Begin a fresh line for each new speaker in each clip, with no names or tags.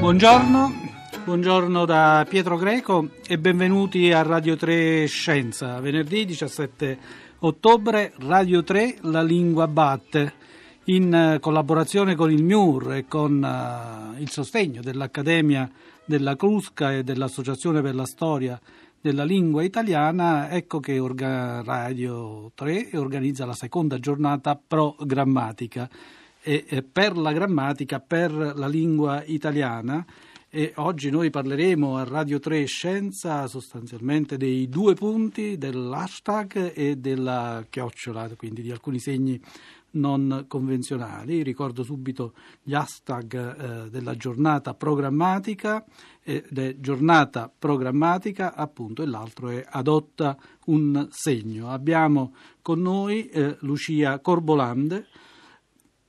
Buongiorno, buongiorno da Pietro Greco e benvenuti a Radio 3 Scienza. Venerdì 17 ottobre, Radio 3 La Lingua Batte, in collaborazione con il MIUR e con uh, il sostegno dell'Accademia della Crusca e dell'Associazione per la Storia della Lingua Italiana, ecco che Radio 3 organizza la seconda giornata pro e per la grammatica, per la lingua italiana. E oggi noi parleremo a Radio 3 Scienza sostanzialmente dei due punti dell'hashtag e della chiocciola, quindi di alcuni segni non convenzionali. Ricordo subito gli hashtag eh, della giornata programmatica ed è giornata programmatica appunto e l'altro è adotta un segno. Abbiamo con noi eh, Lucia Corbolande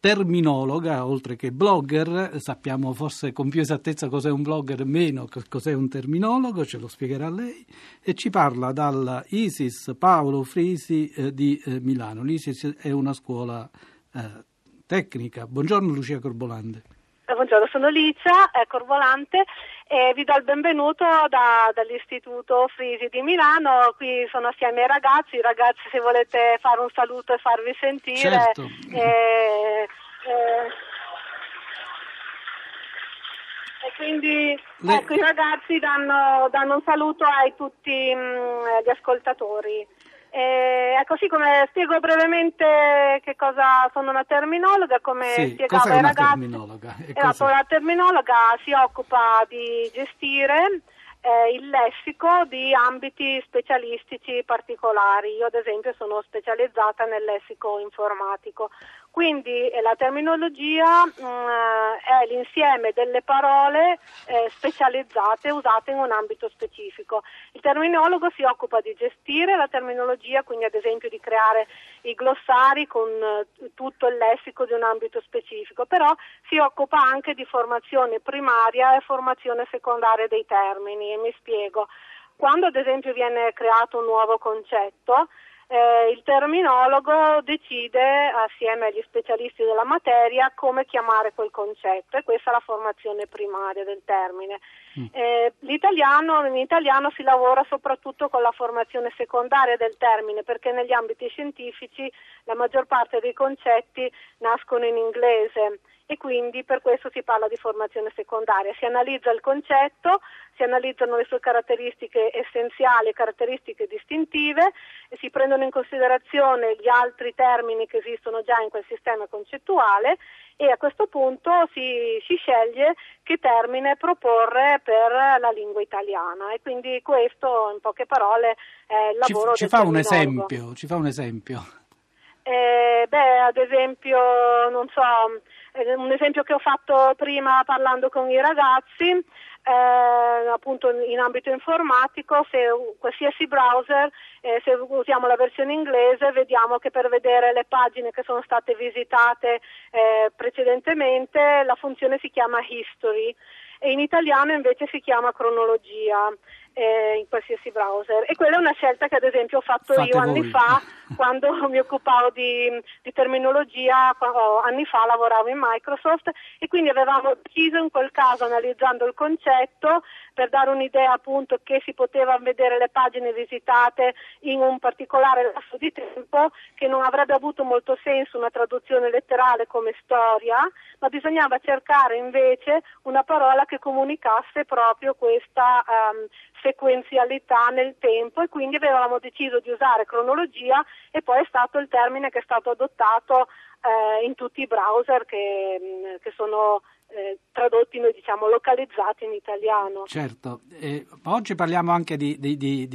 terminologa, oltre che blogger, sappiamo forse con più esattezza cos'è un blogger, meno cos'è un terminologo, ce lo spiegherà lei, e ci parla dalla ISIS Paolo Frisi eh, di eh, Milano. L'ISIS è una scuola eh, tecnica. Buongiorno Lucia Corbolante.
Eh, buongiorno, sono Licia eh, Corvolante e vi do il benvenuto da, dall'Istituto Frisi di Milano. Qui sono assieme ai ragazzi. Ragazzi, se volete fare un saluto e farvi sentire.
Certo.
Eh, eh, e quindi
Le...
ecco, i ragazzi danno, danno, un saluto a tutti mh, mm, gli ascoltatori. Eh, ecco sì, come spiego brevemente che cosa sono una terminologa, come
sì,
spiegavo
ai
ragazzi.
Terminologa?
Esatto, la terminologa si occupa di gestire eh, il lessico di ambiti specialistici particolari. Io ad esempio sono specializzata nel lessico informatico. Quindi eh, la terminologia mh, mm, è l'insieme delle parole eh, specializzate usate in un ambito specifico. Il terminologo si occupa di gestire la terminologia, quindi ad esempio di creare i glossari con eh, tutto il lessico di un ambito specifico, però si occupa anche di formazione primaria e formazione secondaria dei termini e mi spiego. Quando ad esempio viene creato un nuovo concetto, eh, il terminologo decide assieme agli specialisti della materia come chiamare quel concetto e questa è la formazione primaria del termine. Mm. Eh, l'italiano, in italiano si lavora soprattutto con la formazione secondaria del termine perché negli ambiti scientifici la maggior parte dei concetti nascono in inglese e quindi per questo si parla di formazione secondaria. Si analizza il concetto, si analizzano le sue caratteristiche essenziali e caratteristiche distintive e si prendono in considerazione gli altri termini che esistono già in quel sistema concettuale e a questo punto si, si sceglie che termine proporre per la lingua italiana e quindi questo in poche parole è il lavoro
ci, ci fa un esempio, ci fa un esempio.
Eh, beh, ad esempio, non so, eh, un esempio che ho fatto prima parlando con i ragazzi, eh, appunto in ambito informatico, se qualsiasi browser, eh, se usiamo la versione inglese, vediamo che per vedere le pagine che sono state visitate eh, precedentemente la funzione si chiama history e in italiano invece si chiama cronologia eh, in qualsiasi browser e quella è una scelta che ad esempio ho fatto
Fate
io anni
voi.
fa quando mi occupavo di, di terminologia, anni fa lavoravo in Microsoft e quindi avevamo deciso in quel caso analizzando il concetto per dare un'idea appunto che si poteva vedere le pagine visitate in un particolare lasso di tempo che non avrebbe avuto molto senso una traduzione letterale come storia, ma bisognava cercare invece una parola che comunicasse proprio questa um, sequenzialità nel tempo e quindi avevamo deciso di usare cronologia e poi è stato il termine che è stato adottato eh, in tutti i browser che, mm, che sono eh, tradotti, noi diciamo, localizzati in italiano.
Certo, eh, oggi parliamo anche di, di, di,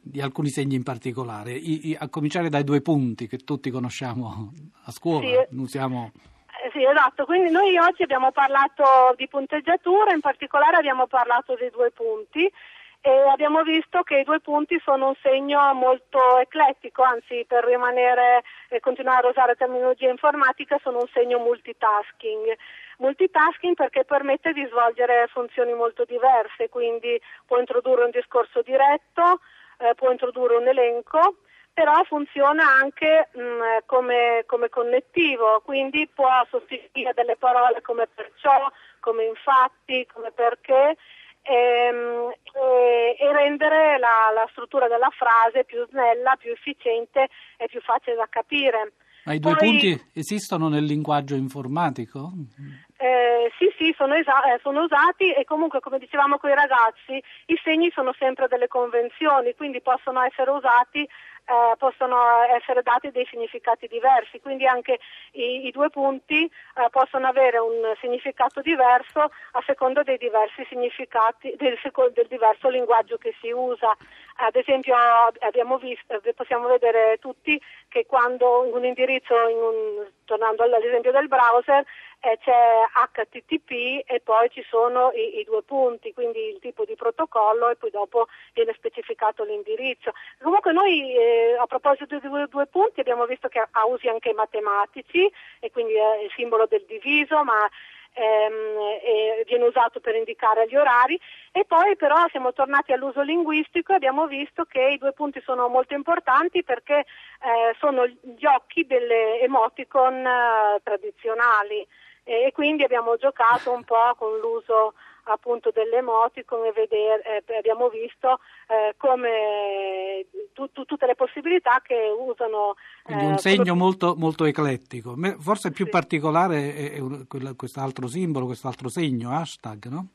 di, alcuni segni in particolare, I, I, a cominciare dai due punti che tutti conosciamo a scuola,
sì.
usiamo...
Eh, sì, esatto, quindi noi oggi abbiamo parlato di punteggiatura, in particolare abbiamo parlato dei due punti e abbiamo visto che i due punti sono un segno molto eclettico, anzi per rimanere e continuare a usare terminologia informatica sono un segno multitasking. Multitasking perché permette di svolgere funzioni molto diverse, quindi può introdurre un discorso diretto, eh, può introdurre un elenco, però funziona anche mh, come, come, connettivo, quindi può sostituire delle parole come perciò, come infatti, come perché ehm, e, e, rendere la, la, struttura della frase più snella, più efficiente e più facile da capire.
Ma i due Poi, punti esistono nel linguaggio informatico?
Eh, sì, sì, sono, esa- eh, sono, usati e comunque, come dicevamo con i ragazzi, i segni sono sempre delle convenzioni, quindi possono essere usati eh, possono essere dati dei significati diversi, quindi anche i, i due punti eh, possono avere un significato diverso a seconda dei diversi significati, del, del, diverso linguaggio che si usa. Ad esempio visto, possiamo vedere tutti che quando un indirizzo, un, tornando all'esempio del browser, eh, c'è HTTP e poi ci sono i, i, due punti, quindi il tipo di protocollo e poi dopo viene specificato l'indirizzo. Comunque noi eh, a proposito dei due, due, punti abbiamo visto che ha usi anche matematici e quindi è il simbolo del diviso, ma ehm, viene usato per indicare gli orari. E poi però siamo tornati all'uso linguistico e abbiamo visto che i due punti sono molto importanti perché eh, sono gli occhi delle emoticon eh, tradizionali. E quindi abbiamo giocato un po' con l'uso appunto dell'emoticon e vedere, eh, abbiamo visto eh, come tu, tu, tutte le possibilità che usano.
Quindi un eh, segno molto, molto, eclettico, forse più sì. particolare è, è quest'altro simbolo, quest'altro segno, hashtag, no?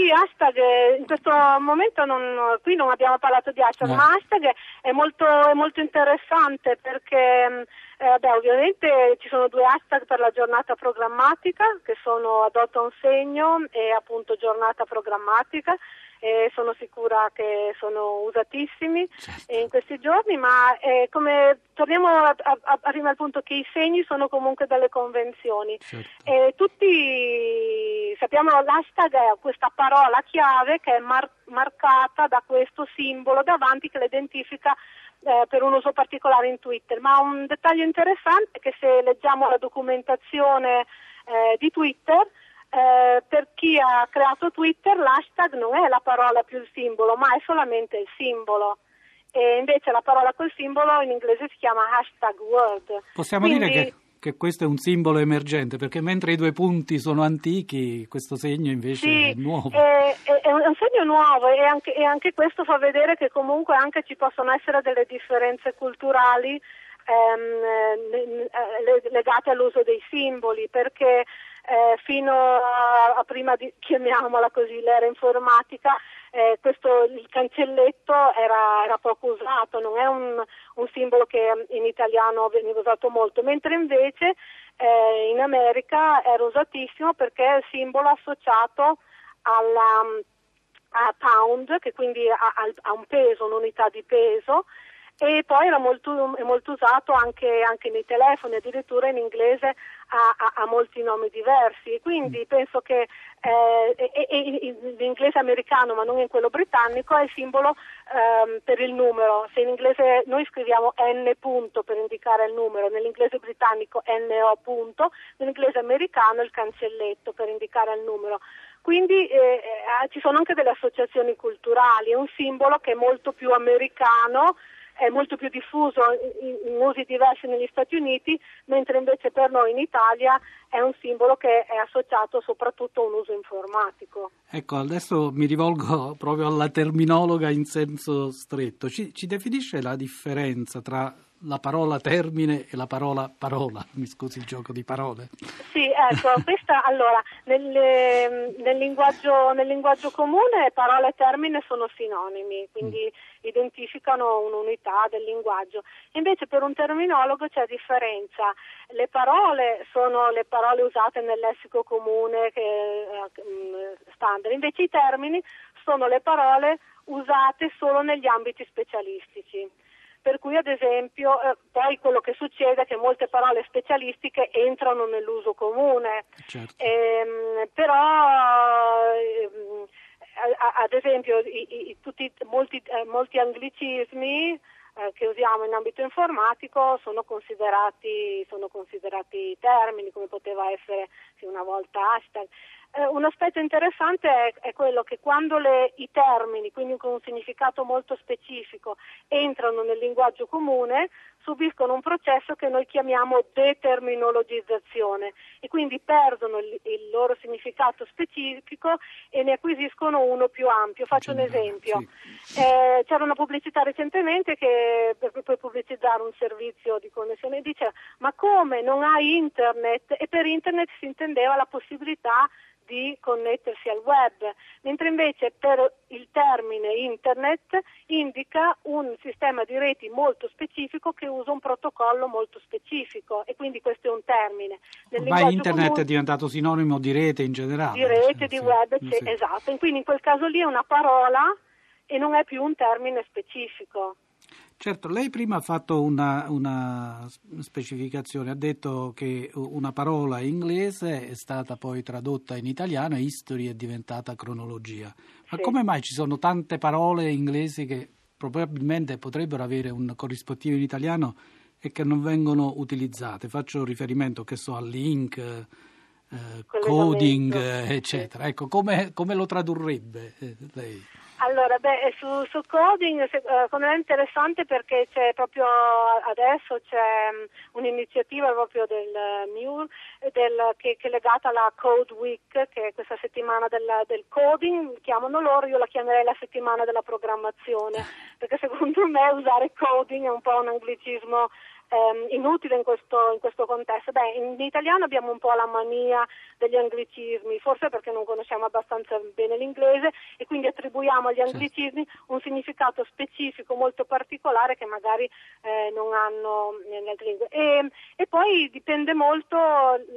Sì, hashtag eh, in questo momento non, qui non abbiamo parlato di hashtag, no. ma hashtag è molto, è molto interessante perché mm, eh, beh, ovviamente ci sono due hashtag per la giornata programmatica che sono adotta un segno e appunto giornata programmatica e sono sicura che sono usatissimi certo. in questi giorni, ma eh, come, torniamo a, a, prima al punto che i segni sono comunque delle convenzioni. Certo. E tutti sappiamo l'hashtag è questa parola chiave che è mar- marcata da questo simbolo davanti che l'identifica eh, per un uso particolare in Twitter, ma un dettaglio interessante è che se leggiamo la documentazione eh, di Twitter eh, per chi ha creato Twitter l'hashtag non è la parola più il simbolo, ma è solamente il simbolo. E invece la parola col simbolo in inglese si chiama hashtag word.
Possiamo Quindi, dire che, che, questo è un simbolo emergente, perché mentre i due punti sono antichi, questo segno invece
sì,
è nuovo.
È, è, è, un segno nuovo e anche, e anche, questo fa vedere che comunque anche ci possono essere delle differenze culturali ehm, legate all'uso dei simboli, perché eh, fino a, a, prima di, chiamiamola così, l'era informatica, eh, questo, il cancelletto era, era, poco usato, non è un, un, simbolo che in italiano veniva usato molto, mentre invece eh, in America era usatissimo perché è il simbolo associato alla, a pound, che quindi ha, ha un peso, un'unità di peso, e poi era molto, molto usato anche, anche, nei telefoni, addirittura in inglese ha, ha, ha molti nomi diversi. Quindi mm. penso che eh, l'inglese americano, ma non in quello britannico, è il simbolo ehm, per il numero. Se in inglese noi scriviamo N punto per indicare il numero, nell'inglese britannico NO punto, nell'inglese americano il cancelletto per indicare il numero. Quindi eh, eh, ci sono anche delle associazioni culturali, è un simbolo che è molto più americano è molto più diffuso in, in, usi diversi negli Stati Uniti, mentre invece per noi in Italia è un simbolo che è associato soprattutto a un uso informatico.
Ecco, adesso mi rivolgo proprio alla terminologa in senso stretto. Ci, ci definisce la differenza tra la parola termine e la parola parola, mi scusi il gioco di parole.
Sì, ecco, questa allora nel, nel, linguaggio, nel linguaggio, comune parola e termine sono sinonimi, quindi mm. Identificano un'unità del linguaggio. Invece per un terminologo c'è differenza. Le parole sono le parole usate nel lessico comune che, eh, standard, invece i termini sono le parole usate solo negli ambiti specialistici per cui ad esempio eh, poi quello che succede è che molte parole specialistiche entrano nell'uso comune, certo. ehm, però ehm, ad esempio i, i, tutti, molti, eh, molti anglicismi eh, che usiamo in ambito informatico sono considerati, sono considerati termini come poteva essere sì, una volta hashtag. Eh, un aspetto interessante è, è quello che quando le, i termini, quindi con un significato molto specifico, entrano nel linguaggio comune, subiscono un processo che noi chiamiamo determinologizzazione e quindi perdono il, il loro significato specifico e ne acquisiscono uno più ampio. Faccio un esempio. Sì. Eh, c'era una pubblicità recentemente che per, per pubblicizzare un servizio di connessione diceva ma come non hai internet? E per internet si intendeva la possibilità di connettersi al web, mentre invece per il termine internet indica un sistema di reti molto specifico che usa un protocollo molto specifico e quindi questo è un termine.
Ma internet comune, è diventato sinonimo di rete in generale.
Di rete, di sì, web, sì. esatto. E quindi in quel caso lì è una parola e non è più un termine specifico.
Certo, lei prima ha fatto una, una, specificazione, ha detto che una parola inglese è stata poi tradotta in italiano e history è diventata cronologia. Ma sì. come mai ci sono tante parole inglesi che probabilmente potrebbero avere un corrispettivo in italiano e che non vengono utilizzate? Faccio riferimento, che so, al link, eh, coding, eccetera. Ecco, come, come lo tradurrebbe eh, lei?
Allora, beh, su, su coding secondo me è interessante perché c'è proprio adesso c'è um, un'iniziativa proprio del MUR del, che, che, è legata alla Code Week, che è questa settimana della, del coding, chiamano loro, io la chiamerei la settimana della programmazione, perché secondo me usare coding è un po' un anglicismo ehm, inutile in questo, in questo, contesto? Beh, in italiano abbiamo un po' la mania degli anglicismi, forse perché non conosciamo abbastanza bene l'inglese e quindi attribuiamo agli anglicismi un significato specifico molto particolare che magari eh, non hanno nelle altre lingue. E, e poi dipende molto,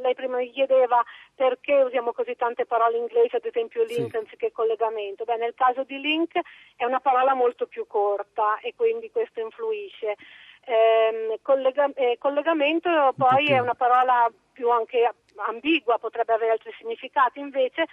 lei prima mi chiedeva perché usiamo così tante parole inglesi, ad esempio link sì. anziché collegamento. Beh, nel caso di link è una parola molto più corta e quindi questo influisce. Eh, collega- eh, collegamento poi è una parola più anche ambigua, potrebbe avere altri significati, invece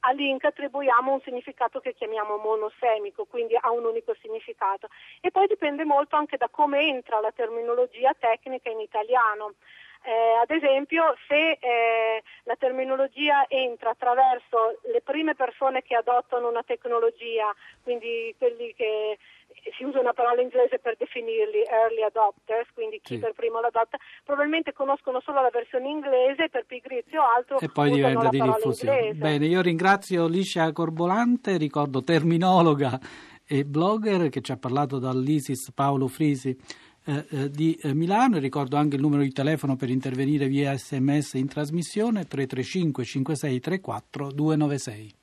a link attribuiamo un significato che chiamiamo monosemico, quindi ha un unico significato. E poi dipende molto anche da come entra la terminologia tecnica in italiano. Eh, ad esempio, se eh, la terminologia entra attraverso le prime persone che adottano una tecnologia, quindi quelli che si usa una parola inglese per definirli early adopters, quindi chi sì. per primo l'adotta, probabilmente conoscono solo la versione inglese per pigrizia o altro
e poi diventa di diffusione. Bene, io ringrazio Licia Corbolante, ricordo terminologa e blogger che ci ha parlato dall'ISIS Paolo Frisi eh, eh, di eh, Milano. Ricordo anche il numero di telefono per intervenire via sms in trasmissione 335 5634 296.